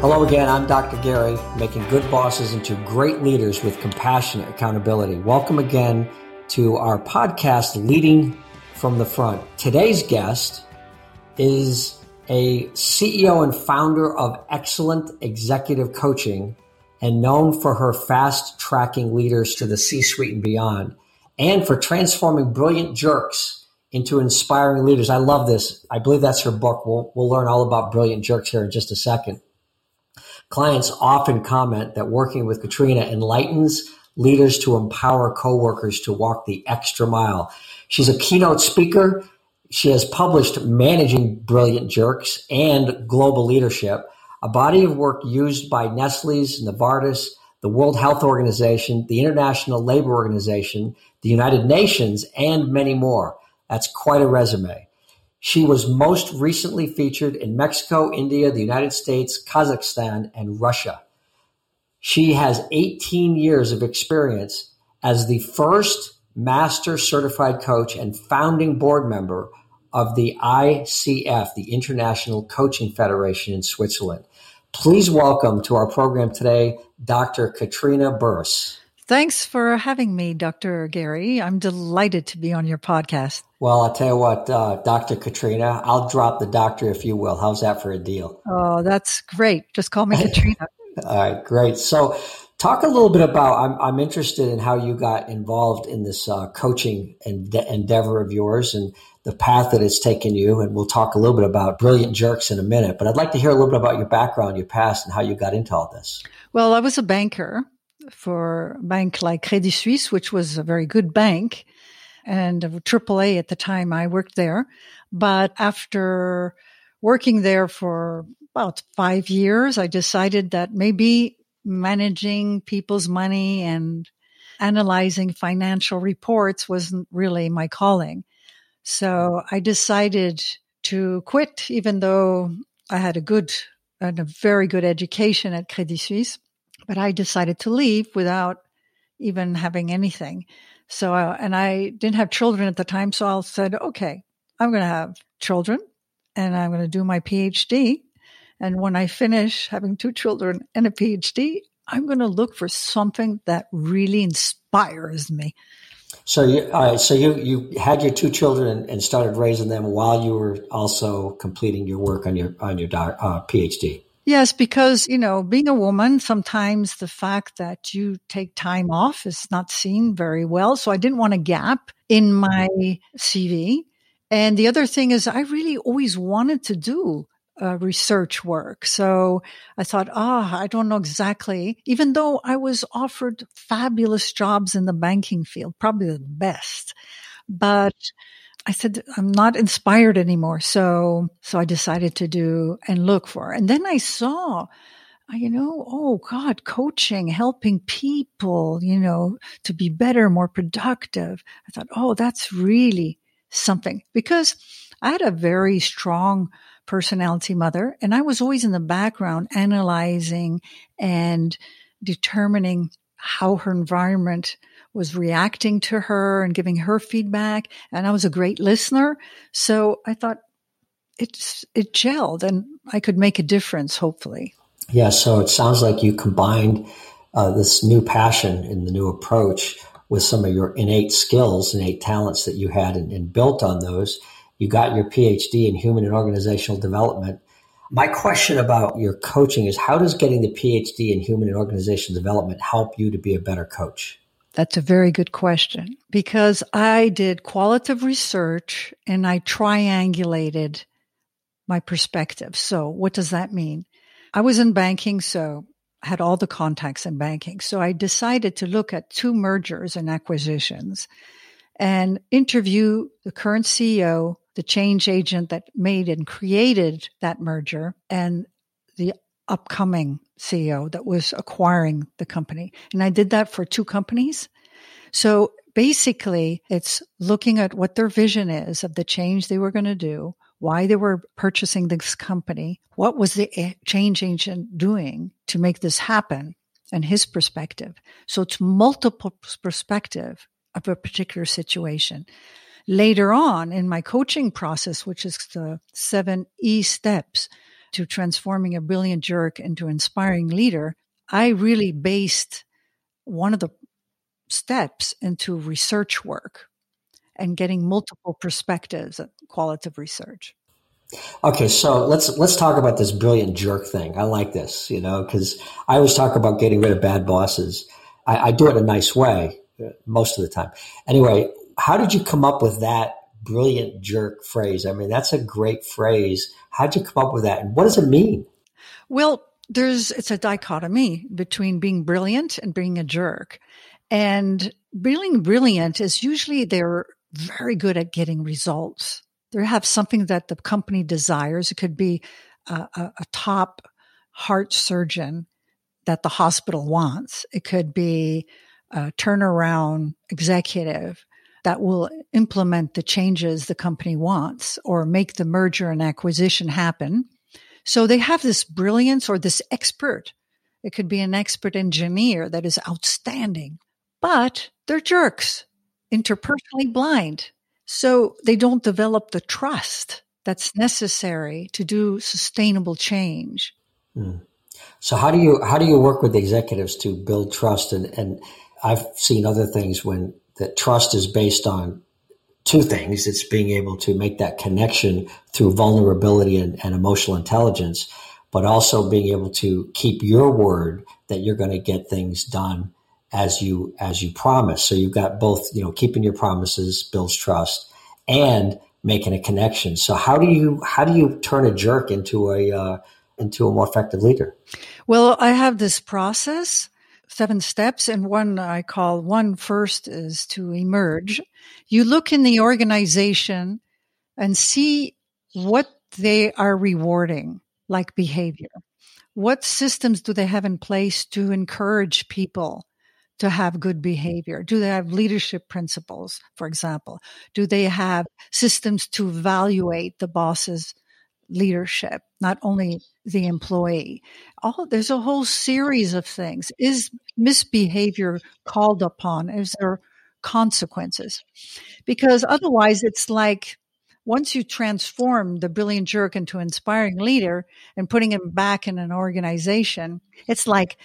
Hello again, I'm Dr. Gary, making good bosses into great leaders with compassionate accountability. Welcome again to our podcast, Leading from the Front. Today's guest is a CEO and founder of Excellent Executive Coaching and known for her fast tracking leaders to the C suite and beyond, and for transforming brilliant jerks into inspiring leaders. I love this. I believe that's her book. We'll, we'll learn all about brilliant jerks here in just a second. Clients often comment that working with Katrina enlightens leaders to empower coworkers to walk the extra mile. She's a keynote speaker. She has published Managing Brilliant Jerks and Global Leadership, a body of work used by Nestle's, Novartis, the World Health Organization, the International Labor Organization, the United Nations, and many more. That's quite a resume. She was most recently featured in Mexico, India, the United States, Kazakhstan, and Russia. She has 18 years of experience as the first master certified coach and founding board member of the ICF, the International Coaching Federation in Switzerland. Please welcome to our program today, Dr. Katrina Burrus. Thanks for having me, Dr. Gary. I'm delighted to be on your podcast. Well, I'll tell you what, uh, Dr. Katrina, I'll drop the doctor if you will. How's that for a deal? Oh, that's great. Just call me Katrina. All right, great. So, talk a little bit about. I'm, I'm interested in how you got involved in this uh, coaching and endeavor of yours and the path that it's taken you. And we'll talk a little bit about brilliant jerks in a minute. But I'd like to hear a little bit about your background, your past, and how you got into all this. Well, I was a banker for a bank like Credit Suisse, which was a very good bank and AAA at the time I worked there. But after working there for about five years, I decided that maybe managing people's money and analyzing financial reports wasn't really my calling. So I decided to quit, even though I had a good and a very good education at Credit Suisse. But I decided to leave without even having anything. So, uh, and I didn't have children at the time. So I said, okay, I'm going to have children and I'm going to do my PhD. And when I finish having two children and a PhD, I'm going to look for something that really inspires me. So you, so you, you had your two children and started raising them while you were also completing your work on your, on your uh, PhD. Yes, because, you know, being a woman, sometimes the fact that you take time off is not seen very well. So I didn't want a gap in my CV. And the other thing is I really always wanted to do uh, research work. So I thought, ah, oh, I don't know exactly, even though I was offered fabulous jobs in the banking field, probably the best, but I said, I'm not inspired anymore. So, so I decided to do and look for. And then I saw, you know, oh God, coaching, helping people, you know, to be better, more productive. I thought, oh, that's really something because I had a very strong personality mother and I was always in the background analyzing and determining how her environment was reacting to her and giving her feedback. And I was a great listener. So I thought it's, it gelled and I could make a difference, hopefully. Yeah. So it sounds like you combined uh, this new passion and the new approach with some of your innate skills, innate talents that you had and, and built on those. You got your PhD in human and organizational development. My question about your coaching is how does getting the PhD in human and organizational development help you to be a better coach? That's a very good question because I did qualitative research and I triangulated my perspective. So what does that mean? I was in banking, so I had all the contacts in banking. So I decided to look at two mergers and acquisitions and interview the current CEO, the change agent that made and created that merger, and the upcoming CEO that was acquiring the company. And I did that for two companies. So basically, it's looking at what their vision is of the change they were going to do, why they were purchasing this company, what was the change agent doing to make this happen, and his perspective. So it's multiple perspective of a particular situation. Later on in my coaching process, which is the seven E steps, to transforming a brilliant jerk into an inspiring leader, I really based one of the steps into research work and getting multiple perspectives at qualitative research. Okay, so let's let's talk about this brilliant jerk thing. I like this, you know, because I always talk about getting rid of bad bosses. I, I do it a nice way uh, most of the time. Anyway, how did you come up with that brilliant jerk phrase? I mean, that's a great phrase How'd you come up with that? And what does it mean? Well, there's, it's a dichotomy between being brilliant and being a jerk. And being brilliant is usually they're very good at getting results. They have something that the company desires. It could be a, a, a top heart surgeon that the hospital wants. It could be a turnaround executive that will implement the changes the company wants or make the merger and acquisition happen. So they have this brilliance or this expert. It could be an expert engineer that is outstanding, but they're jerks, interpersonally blind. So they don't develop the trust that's necessary to do sustainable change. Hmm. So how do you how do you work with executives to build trust and and I've seen other things when that trust is based on two things. It's being able to make that connection through vulnerability and, and emotional intelligence, but also being able to keep your word that you're going to get things done as you as you promise. So you've got both, you know, keeping your promises builds trust and making a connection. So how do you how do you turn a jerk into a uh, into a more effective leader? Well, I have this process seven steps and one I call one first is to emerge. You look in the organization and see what they are rewarding, like behavior. What systems do they have in place to encourage people to have good behavior? Do they have leadership principles, for example? Do they have systems to evaluate the boss's leadership, not only the employee. All, there's a whole series of things. Is misbehavior called upon? Is there consequences? Because otherwise, it's like once you transform the brilliant jerk into inspiring leader and putting him back in an organization, it's like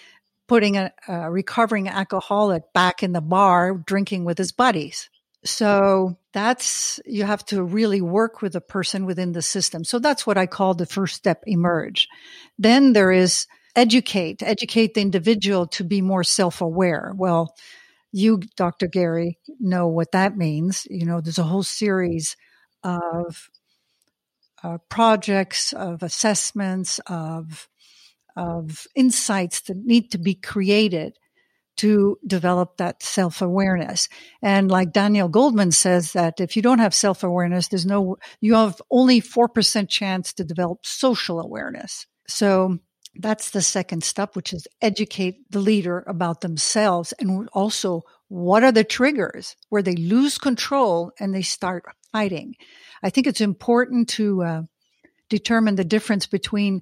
putting a, a recovering alcoholic back in the bar drinking with his buddies. So that's, you have to really work with a person within the system. So that's what I call the first step emerge. Then there is educate, educate the individual to be more self aware. Well, you, Dr. Gary, know what that means. You know, there's a whole series of uh, projects, of assessments, of of insights that need to be created to develop that self awareness. And like Daniel Goleman says that if you don't have self awareness, there's no, you have only 4% chance to develop social awareness. So that's the second step, which is educate the leader about themselves and also what are the triggers where they lose control and they start fighting. I think it's important to uh, determine the difference between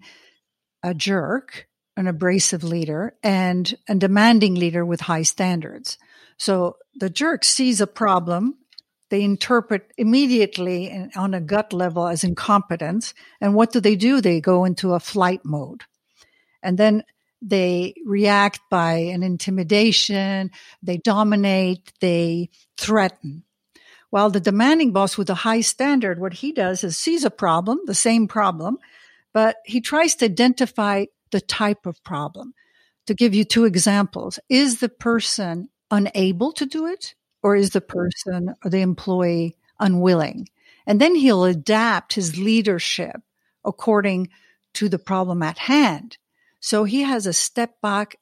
a jerk an abrasive leader and a demanding leader with high standards. So the jerk sees a problem. They interpret immediately on a gut level as incompetence. And what do they do? They go into a flight mode. And then they react by an intimidation. They dominate. They threaten. While the demanding boss with a high standard, what he does is sees a problem, the same problem, but he tries to identify the type of problem. To give you two examples, is the person unable to do it or is the person or the employee unwilling? And then he'll adapt his leadership according to the problem at hand. So he has a step back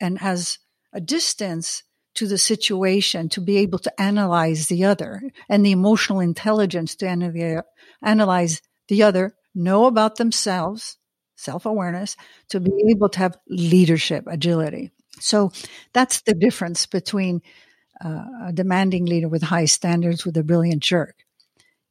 and has a distance to the situation to be able to analyze the other and the emotional intelligence to analyze the other, know about themselves, self awareness, to be able to have leadership agility. So that's the difference between uh, a demanding leader with high standards with a brilliant jerk.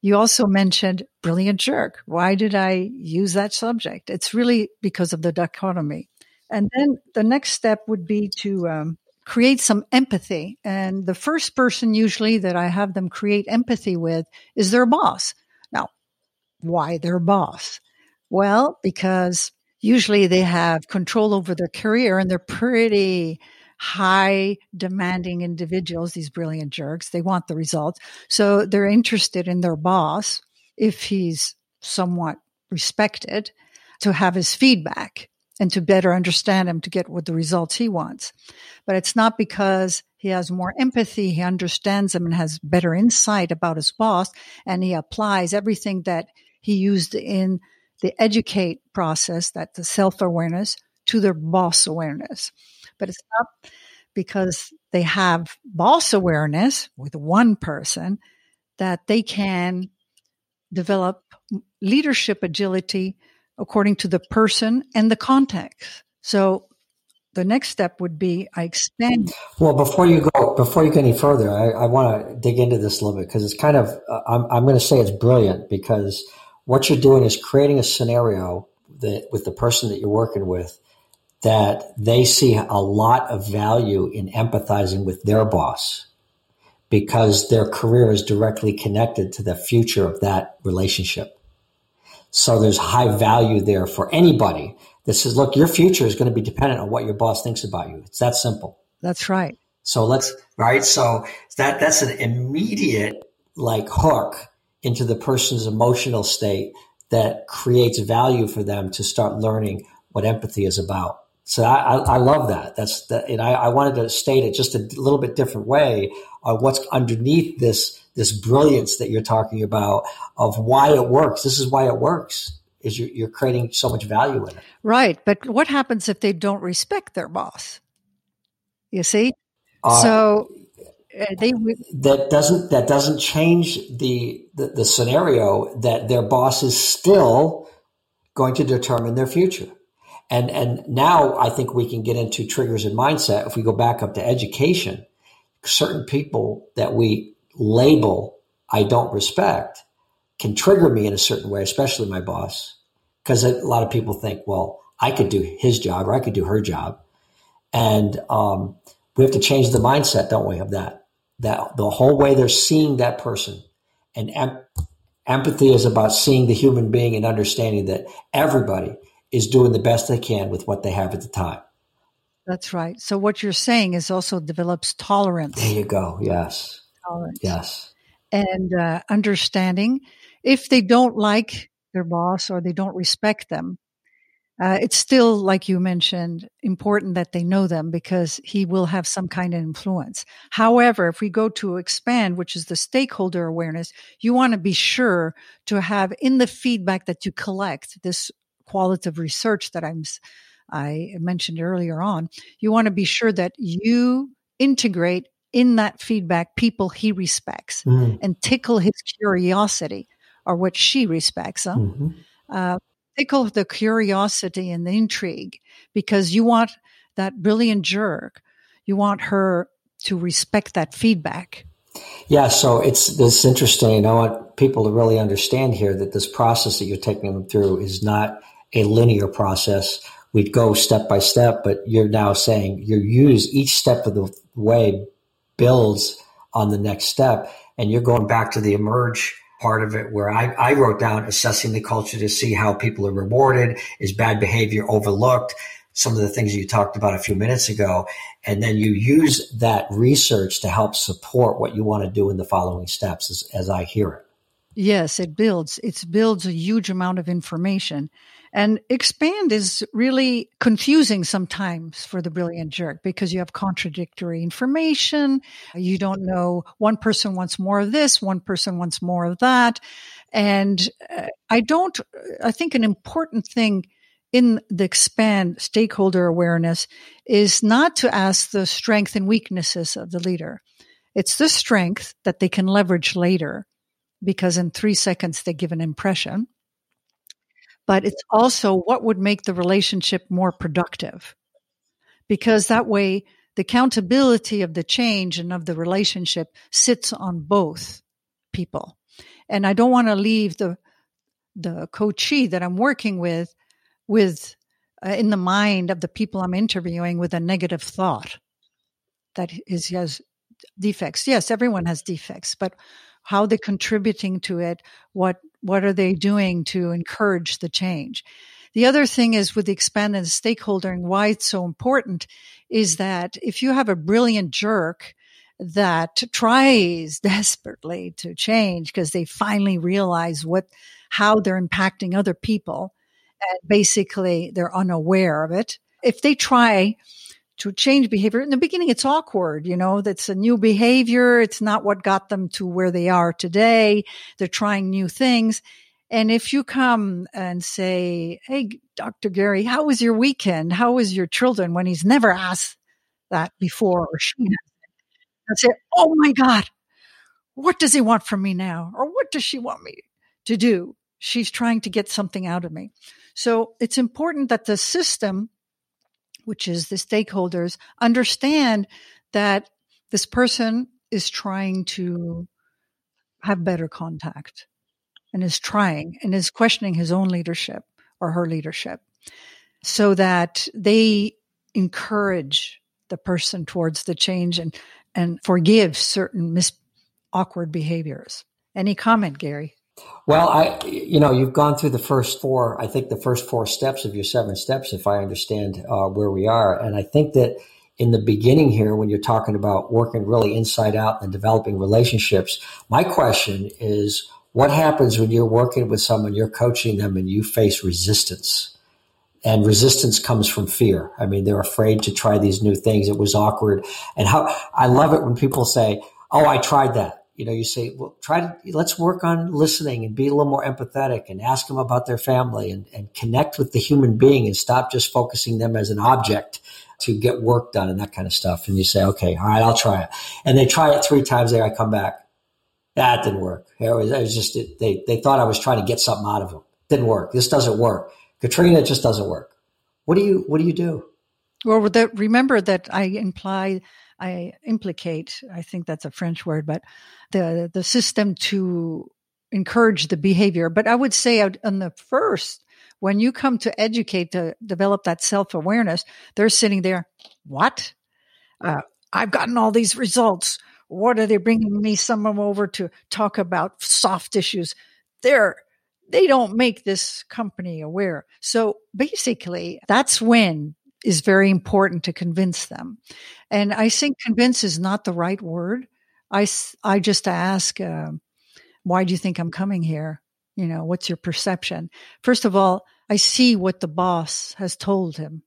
You also mentioned brilliant jerk. Why did I use that subject? It's really because of the dichotomy. And then the next step would be to um, create some empathy. And the first person usually that I have them create empathy with is their boss. Now, why their boss? Well, because usually they have control over their career and they're pretty high demanding individuals, these brilliant jerks. They want the results. So they're interested in their boss, if he's somewhat respected, to have his feedback and to better understand him to get what the results he wants. But it's not because he has more empathy, he understands him and has better insight about his boss, and he applies everything that he used in the educate process, that the self awareness, to their boss awareness but it's not because they have boss awareness with one person that they can develop leadership agility according to the person and the context. So the next step would be I expand. Well, before you go, before you go any further, I, I want to dig into this a little bit because it's kind of, uh, I'm, I'm going to say it's brilliant because what you're doing is creating a scenario that with the person that you're working with that they see a lot of value in empathizing with their boss because their career is directly connected to the future of that relationship. So there's high value there for anybody that says, look, your future is going to be dependent on what your boss thinks about you. It's that simple. That's right. So let's, right. So that, that's an immediate like hook into the person's emotional state that creates value for them to start learning what empathy is about. So I, I, love that. That's that, and I, I, wanted to state it just a little bit different way of what's underneath this this brilliance that you're talking about of why it works. This is why it works. Is you're, you're creating so much value in it. Right, but what happens if they don't respect their boss? You see, uh, so they that doesn't that doesn't change the, the the scenario that their boss is still going to determine their future. And, and now I think we can get into triggers and mindset. If we go back up to education, certain people that we label I don't respect can trigger me in a certain way, especially my boss. Because a lot of people think, well, I could do his job or I could do her job. And um, we have to change the mindset, don't we, of that? That the whole way they're seeing that person. And em- empathy is about seeing the human being and understanding that everybody is doing the best they can with what they have at the time. That's right. So what you're saying is also develops tolerance. There you go. Yes. Tolerance. Yes. And uh, understanding if they don't like their boss or they don't respect them, uh, it's still, like you mentioned, important that they know them because he will have some kind of influence. However, if we go to expand, which is the stakeholder awareness, you want to be sure to have in the feedback that you collect this qualitative research that I'm I mentioned earlier on, you want to be sure that you integrate in that feedback people he respects mm. and tickle his curiosity or what she respects. Huh? Mm-hmm. Uh, tickle the curiosity and the intrigue because you want that brilliant jerk. You want her to respect that feedback. Yeah, so it's this interesting. I want people to really understand here that this process that you're taking them through is not a linear process. We'd go step by step, but you're now saying you use each step of the way builds on the next step. And you're going back to the emerge part of it where I, I wrote down assessing the culture to see how people are rewarded. Is bad behavior overlooked? Some of the things you talked about a few minutes ago. And then you use that research to help support what you want to do in the following steps as, as I hear it. Yes, it builds. It builds a huge amount of information. And expand is really confusing sometimes for the brilliant jerk because you have contradictory information. You don't know one person wants more of this, one person wants more of that. And uh, I don't, I think an important thing in the expand stakeholder awareness is not to ask the strength and weaknesses of the leader. It's the strength that they can leverage later because in three seconds they give an impression. But it's also what would make the relationship more productive because that way the accountability of the change and of the relationship sits on both people. And I don't want to leave the the coachee that I'm working with with uh, in the mind of the people I'm interviewing with a negative thought that is has defects. Yes, everyone has defects, but how they're contributing to it, what what are they doing to encourage the change? The other thing is with the expanded stakeholder and why it's so important is that if you have a brilliant jerk that tries desperately to change because they finally realize what how they're impacting other people and basically they're unaware of it. If they try to change behavior in the beginning, it's awkward. You know, that's a new behavior. It's not what got them to where they are today. They're trying new things. And if you come and say, Hey, Dr. Gary, how was your weekend? How was your children? When he's never asked that before or she. I say, Oh my God, what does he want from me now? Or what does she want me to do? She's trying to get something out of me. So it's important that the system, which is the stakeholders, understand that this person is trying to have better contact and is trying and is questioning his own leadership or her leadership so that they encourage the person towards the change and, and forgive certain mis- awkward behaviors. Any comment, Gary? Well, I, you know, you've gone through the first four, I think the first four steps of your seven steps, if I understand uh, where we are. And I think that in the beginning here, when you're talking about working really inside out and developing relationships, my question is what happens when you're working with someone, you're coaching them and you face resistance? And resistance comes from fear. I mean, they're afraid to try these new things. It was awkward. And how I love it when people say, Oh, I tried that you know, you say, well, try to, let's work on listening and be a little more empathetic and ask them about their family and, and connect with the human being and stop just focusing them as an object to get work done and that kind of stuff. And you say, okay, all right, I'll try it. And they try it three times there. I come back. That didn't work. It was, it was just, it, they, they thought I was trying to get something out of them. Didn't work. This doesn't work. Katrina, just doesn't work. What do you, what do you do? Well, that, remember that I imply I implicate, I think that's a French word, but the, the system to encourage the behavior. But I would say on the first, when you come to educate to develop that self awareness, they're sitting there, what? Uh, I've gotten all these results. What are they bringing me someone over to talk about soft issues? They're, they don't make this company aware. So basically, that's when is very important to convince them. And I think convince is not the right word. I, I just ask, uh, why do you think I'm coming here? You know, what's your perception? First of all, I see what the boss has told him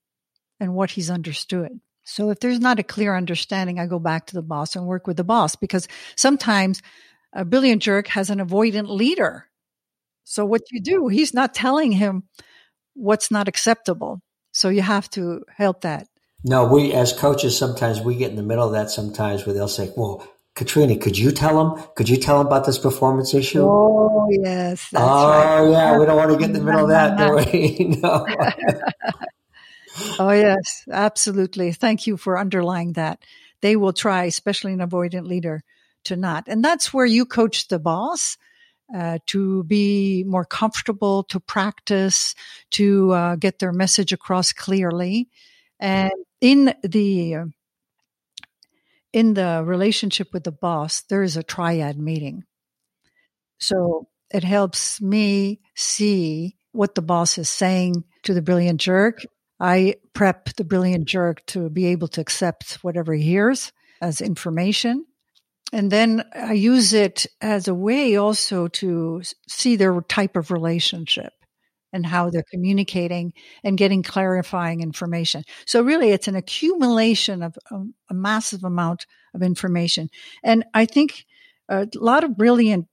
and what he's understood. So if there's not a clear understanding, I go back to the boss and work with the boss because sometimes a brilliant jerk has an avoidant leader. So what you do, he's not telling him what's not acceptable. So you have to help that. No, we as coaches sometimes we get in the middle of that sometimes where they'll say, "Well, Katrina, could you tell them? Could you tell them about this performance issue?" Oh yes. oh right. yeah, we don't want to get in the middle of that, do we? no. oh yes, absolutely. Thank you for underlying that. They will try, especially an avoidant leader, to not, and that's where you coach the boss uh, to be more comfortable, to practice, to uh, get their message across clearly. And in the in the relationship with the boss, there is a triad meeting. So it helps me see what the boss is saying to the brilliant jerk. I prep the brilliant jerk to be able to accept whatever he hears as information And then I use it as a way also to see their type of relationship and how they're communicating and getting clarifying information. So really it's an accumulation of a, a massive amount of information. And I think a lot of brilliant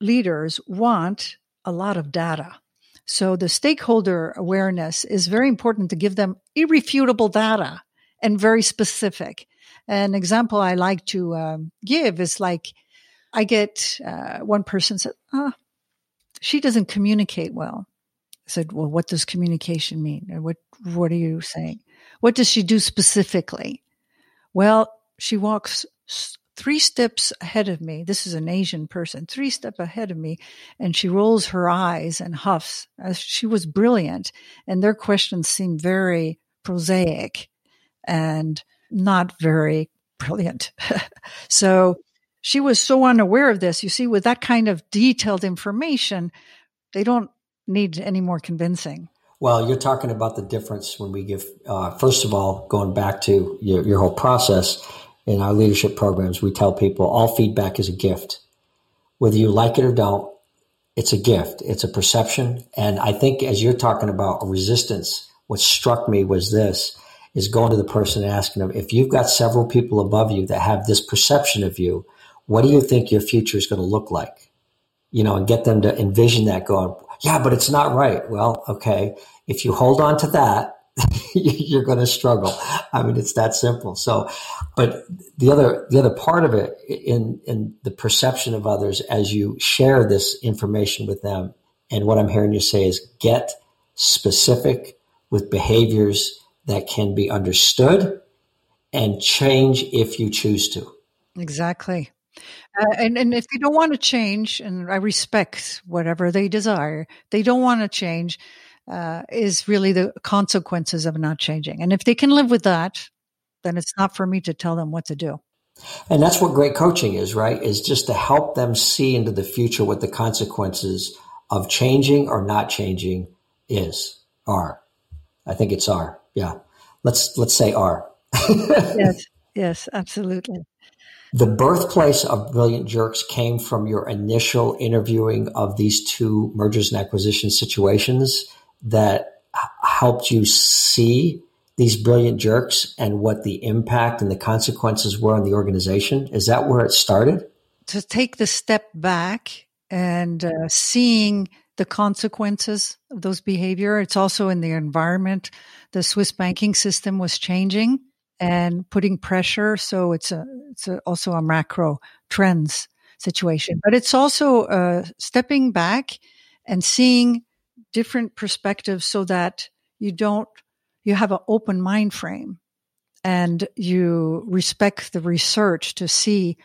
leaders want a lot of data. So the stakeholder awareness is very important to give them irrefutable data and very specific. An example I like to um, give is like, I get uh, one person said, "Ah, oh, she doesn't communicate well." I said, "Well, what does communication mean? What What are you saying? What does she do specifically?" Well, she walks three steps ahead of me. This is an Asian person, three steps ahead of me, and she rolls her eyes and huffs. She was brilliant, and their questions seemed very prosaic and not very brilliant. so she was so unaware of this. You see, with that kind of detailed information, they don't need any more convincing. Well, you're talking about the difference when we give, uh, first of all, going back to your, your whole process in our leadership programs, we tell people all feedback is a gift. Whether you like it or don't, it's a gift. It's a perception. And I think as you're talking about resistance, what struck me was this is going to the person and asking them, if you've got several people above you that have this perception of you, what do you think your future is going to look like? You know, and get them to envision that going, yeah, but it's not right. Well, okay. If you hold on to that, you're going to struggle. I mean, it's that simple. So, but the other, the other part of it in, in the perception of others as you share this information with them. And what I'm hearing you say is get specific with behaviors that can be understood and change if you choose to. Exactly. Uh, and and if they don't want to change, and I respect whatever they desire, they don't want to change, uh, is really the consequences of not changing. And if they can live with that, then it's not for me to tell them what to do. And that's what great coaching is, right? Is just to help them see into the future what the consequences of changing or not changing is are. I think it's are. Yeah. Let's let's say r yes. Yes, absolutely. The birthplace of Brilliant Jerks came from your initial interviewing of these two mergers and acquisition situations that helped you see these brilliant jerks and what the impact and the consequences were on the organization? Is that where it started? To take the step back and uh, seeing the consequences of those behavior. It's also in the environment. The Swiss banking system was changing and putting pressure. So it's a, it's a, also a macro trends situation, but it's also uh, stepping back and seeing different perspectives so that you don't, you have an open mind frame and you respect the research to see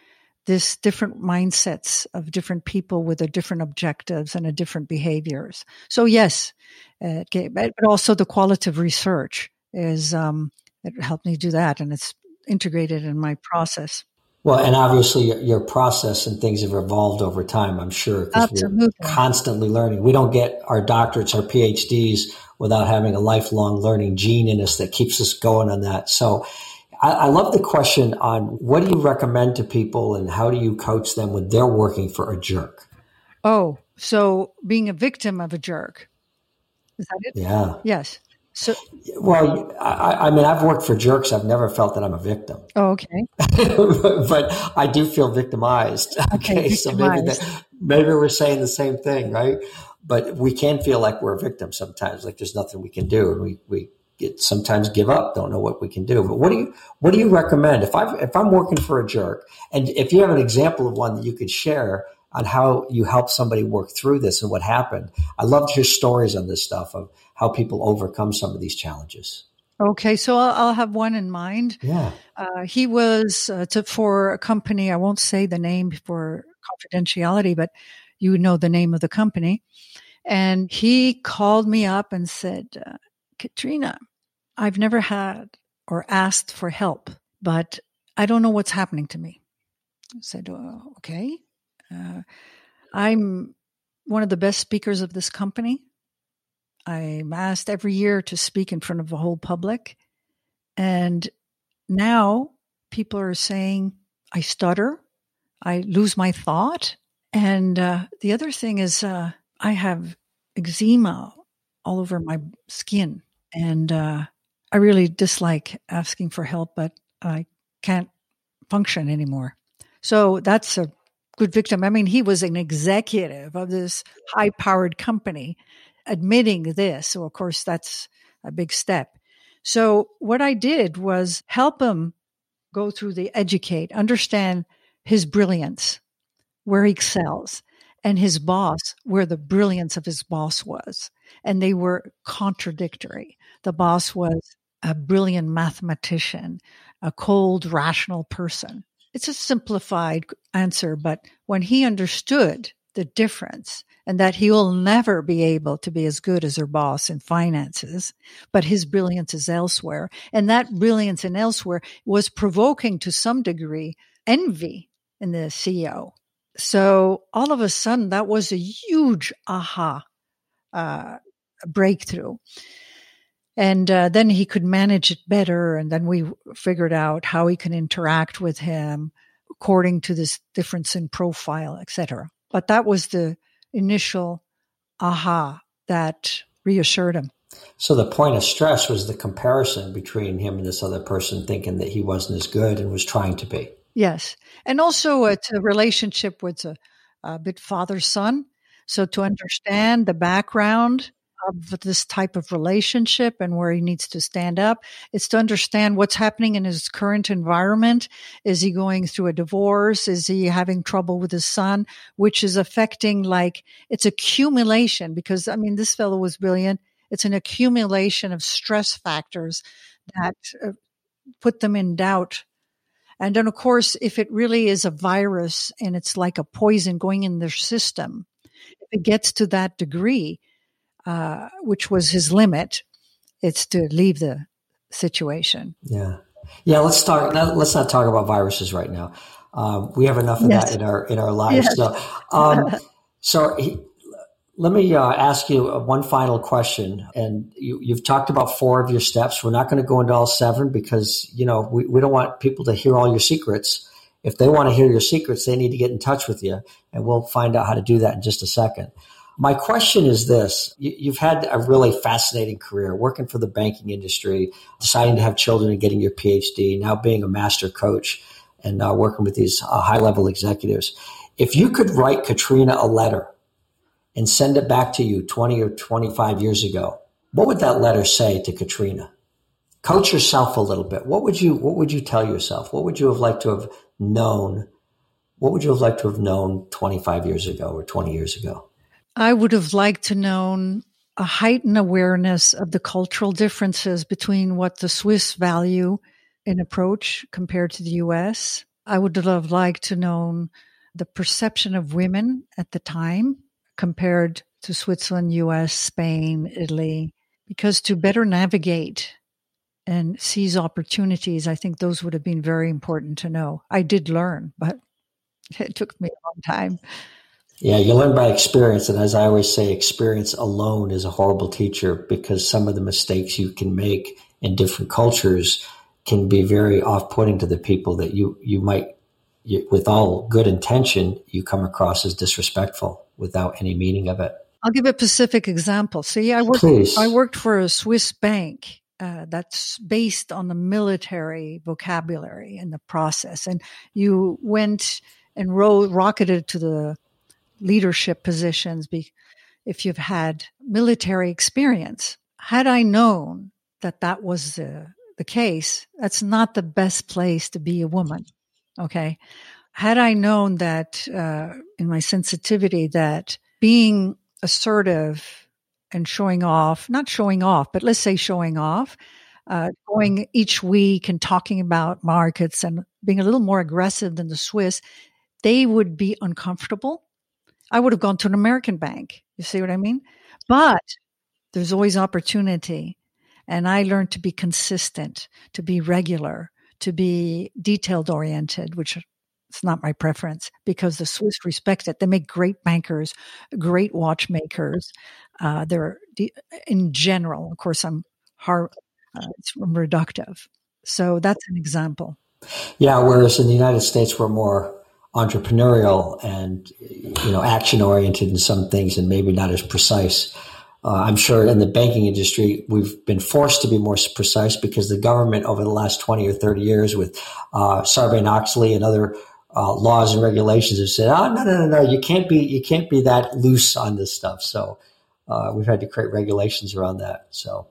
this different mindsets of different people with a different objectives and a different behaviors. So yes, uh, but also the qualitative research is um, it helped me do that, and it's integrated in my process. Well, and obviously your, your, process and things have evolved over time, I'm sure, because we're constantly learning. We don't get our doctorates, our PhDs without having a lifelong learning gene in us that keeps us going on that. So I, I love the question on what do you recommend to people and how do you coach them when they're working for a jerk? Oh, so being a victim of a jerk. Is that it? Yeah. Yes. So, well, I, I, mean, I've worked for jerks. I've never felt that I'm a victim. Oh, okay. but I do feel victimized. Okay, okay so maybe that, maybe we're saying the same thing, right? But we can feel like we're a victim sometimes, like there's nothing we can do, and we we get, sometimes give up, don't know what we can do. But what do you what do you recommend if I if I'm working for a jerk, and if you have an example of one that you could share on how you help somebody work through this and what happened. I love to hear stories on this stuff of how people overcome some of these challenges. Okay, so I'll, I'll have one in mind. Yeah, uh, he was uh, to, for a company. I won't say the name for confidentiality, but you know the name of the company. And he called me up and said, uh, "Katrina, I've never had or asked for help, but I don't know what's happening to me." I said, oh, "Okay." Uh, I'm one of the best speakers of this company. I'm asked every year to speak in front of a whole public. And now people are saying I stutter, I lose my thought. And uh, the other thing is, uh, I have eczema all over my skin. And uh, I really dislike asking for help, but I can't function anymore. So that's a good victim. I mean, he was an executive of this high powered company admitting this. So, of course, that's a big step. So, what I did was help him go through the educate, understand his brilliance, where he excels, and his boss, where the brilliance of his boss was. And they were contradictory. The boss was a brilliant mathematician, a cold, rational person. It's a simplified answer, but when he understood the difference and that he will never be able to be as good as her boss in finances, but his brilliance is elsewhere. And that brilliance in elsewhere was provoking to some degree envy in the CEO. So all of a sudden, that was a huge aha uh, breakthrough. And uh, then he could manage it better. And then we figured out how he can interact with him according to this difference in profile, etc. But that was the initial aha that reassured him. So the point of stress was the comparison between him and this other person thinking that he wasn't as good and was trying to be. Yes. And also it's a relationship with a, a bit father son. So to understand the background of this type of relationship and where he needs to stand up. It's to understand what's happening in his current environment. Is he going through a divorce? Is he having trouble with his son, which is affecting like it's accumulation because I mean, this fellow was brilliant. It's an accumulation of stress factors that uh, put them in doubt. And then, of course, if it really is a virus and it's like a poison going in their system, if it gets to that degree, uh, which was his limit. It's to leave the situation. Yeah, yeah. Let's start. Let's not talk about viruses right now. Um, we have enough of yes. that in our in our lives. Yes. So, um, so he, let me uh, ask you one final question. And you, have talked about four of your steps. We're not going to go into all seven because you know we, we don't want people to hear all your secrets. If they want to hear your secrets, they need to get in touch with you, and we'll find out how to do that in just a second. My question is this You've had a really fascinating career working for the banking industry, deciding to have children and getting your PhD, now being a master coach and uh, working with these uh, high level executives. If you could write Katrina a letter and send it back to you 20 or 25 years ago, what would that letter say to Katrina? Coach yourself a little bit. What would you what would you tell yourself? What would you have liked to have known? What would you have liked to have known 25 years ago or 20 years ago? I would have liked to known a heightened awareness of the cultural differences between what the Swiss value in approach compared to the US. I would have liked to known the perception of women at the time compared to Switzerland, US, Spain, Italy, because to better navigate and seize opportunities, I think those would have been very important to know. I did learn, but it took me a long time. Yeah, you learn by experience. And as I always say, experience alone is a horrible teacher because some of the mistakes you can make in different cultures can be very off putting to the people that you, you might, you, with all good intention, you come across as disrespectful without any meaning of it. I'll give a specific example. See, I worked, Please. I worked for a Swiss bank uh, that's based on the military vocabulary and the process. And you went and ro- rocketed to the leadership positions be, if you've had military experience. Had I known that that was the, the case, that's not the best place to be a woman. Okay. Had I known that uh, in my sensitivity that being assertive and showing off, not showing off, but let's say showing off, uh, going each week and talking about markets and being a little more aggressive than the Swiss, they would be uncomfortable I would have gone to an American bank. You see what I mean? But there's always opportunity. And I learned to be consistent, to be regular, to be detailed oriented, which it's not my preference because the Swiss respect it. They make great bankers, great watchmakers. Uh, they're in general, of course, I'm hard, uh, it's reductive. So that's an example. Yeah. Whereas in the United States, we're more entrepreneurial and you know action oriented in some things and maybe not as precise. Uh, I'm sure in the banking industry, we've been forced to be more precise because the government over the last 20 or 30 years with uh, Sarbanes-Oxley and other uh, laws and regulations have said, oh, no, no, no, no, you can't be, you can't be that loose on this stuff. So uh, we've had to create regulations around that. So,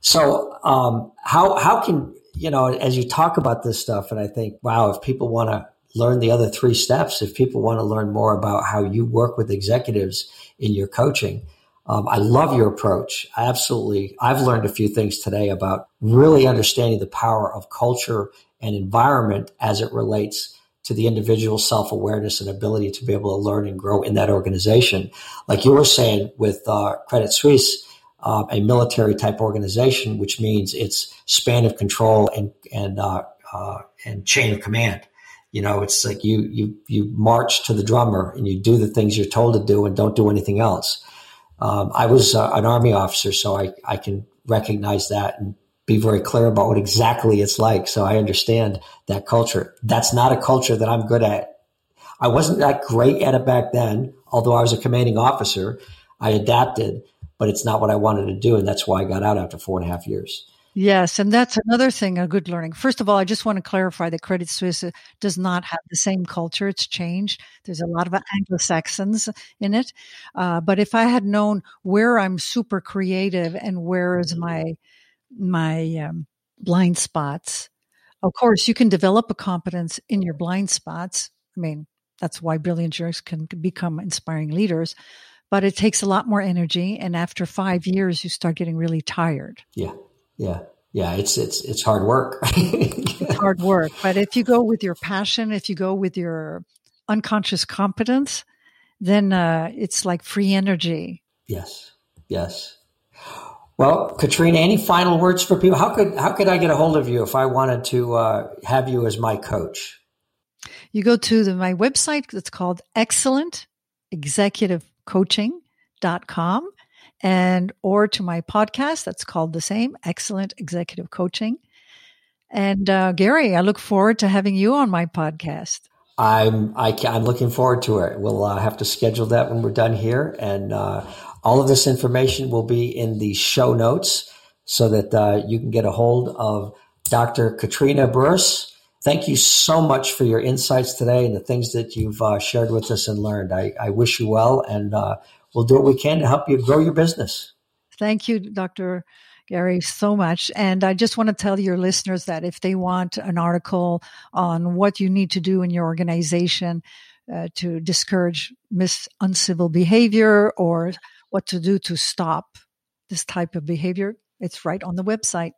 so um, how, how can, you know, as you talk about this stuff, and I think, wow, if people want to learn the other three steps, if people want to learn more about how you work with executives in your coaching, um, I love your approach. Absolutely, I've learned a few things today about really understanding the power of culture and environment as it relates to the individual self awareness and ability to be able to learn and grow in that organization. Like you were saying with uh, Credit Suisse, uh, a military type organization, which means it's span of control and and uh, uh and chain of command. You know, it's like you you you march to the drummer and you do the things you're told to do and don't do anything else. Um, I was uh, an army officer, so I, I can recognize that and be very clear about what exactly it's like. So I understand that culture. That's not a culture that I'm good at. I wasn't that great at it back then, although I was a commanding officer. I adapted, but it's not what I wanted to do. And that's why I got out after four and a half years. Yes, and that's another thing, a good learning. First of all, I just want to clarify that Credit Suisse uh, does not have the same culture. It's changed. There's a lot of Anglo Saxons in it. Uh, but if I had known where I'm super creative and where is my my um, blind spots, of course, you can develop a competence in your blind spots. I mean, that's why brilliant jerks can become inspiring leaders. But it takes a lot more energy, and after five years, you start getting really tired. Yeah yeah. Yeah it's it's it's hard work. It's hard work but if you go with your passion if you go with your unconscious competence then uh, it's like free energy. Yes. Yes. Well katrina any final words for people? How could how could i get a hold of you if i wanted to uh, have you as my coach? You go to the, my website it's called excellent executive coaching.com and or to my podcast that's called the same excellent executive coaching. And uh, gary i look forward to having you on my podcast. I'm I, am i am looking forward to it. We'll uh, have to schedule that when we're done here. And uh, all of this information will be in the show notes so that uh, you can get a hold of dr katrina burrus thank you so much for your insights today and the things that you've uh, shared with us and learned I, I wish you well and uh, we'll do what we can to help you grow your business. Thank you, Dr. Gary, so much. And I just want to tell your listeners that if they want an article on what you need to do in your organization uh, to discourage mis uncivil behavior or what to do to stop this type of behavior, it's right on the website.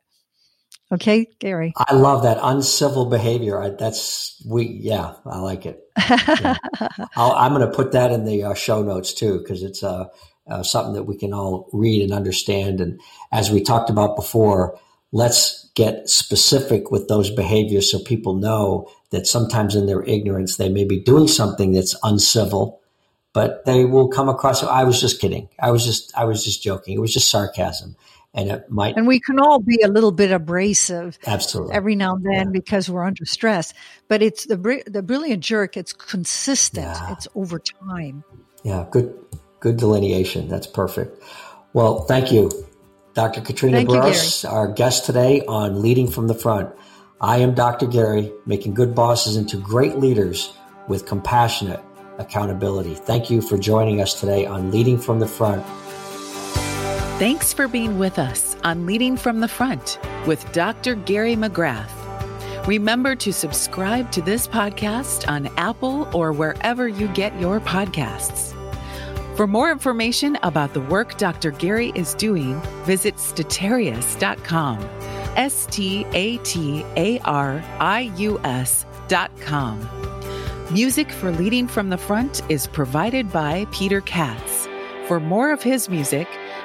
Okay, Gary. I love that uncivil behavior. I, that's we. Yeah, I like it. Yeah. i am going to put that in the uh, show notes too because it's uh, uh, something that we can all read and understand. And as we talked about before, let's get specific with those behaviors so people know that sometimes in their ignorance they may be doing something that's uncivil, but they will come across. I was just kidding. I was just I was just joking. It was just sarcasm and it might and we can all be a little bit abrasive absolutely. every now and then yeah. because we're under stress but it's the the brilliant jerk it's consistent yeah. it's over time. Yeah good good delineation that's perfect. Well thank you dr katrina thank Burrus, our guest today on leading from the front. I am dr gary making good bosses into great leaders with compassionate accountability. Thank you for joining us today on leading from the front Thanks for being with us on Leading from the Front with Dr. Gary McGrath. Remember to subscribe to this podcast on Apple or wherever you get your podcasts. For more information about the work Dr. Gary is doing, visit statarius.com. S T A T A R I U S.com. Music for Leading from the Front is provided by Peter Katz. For more of his music,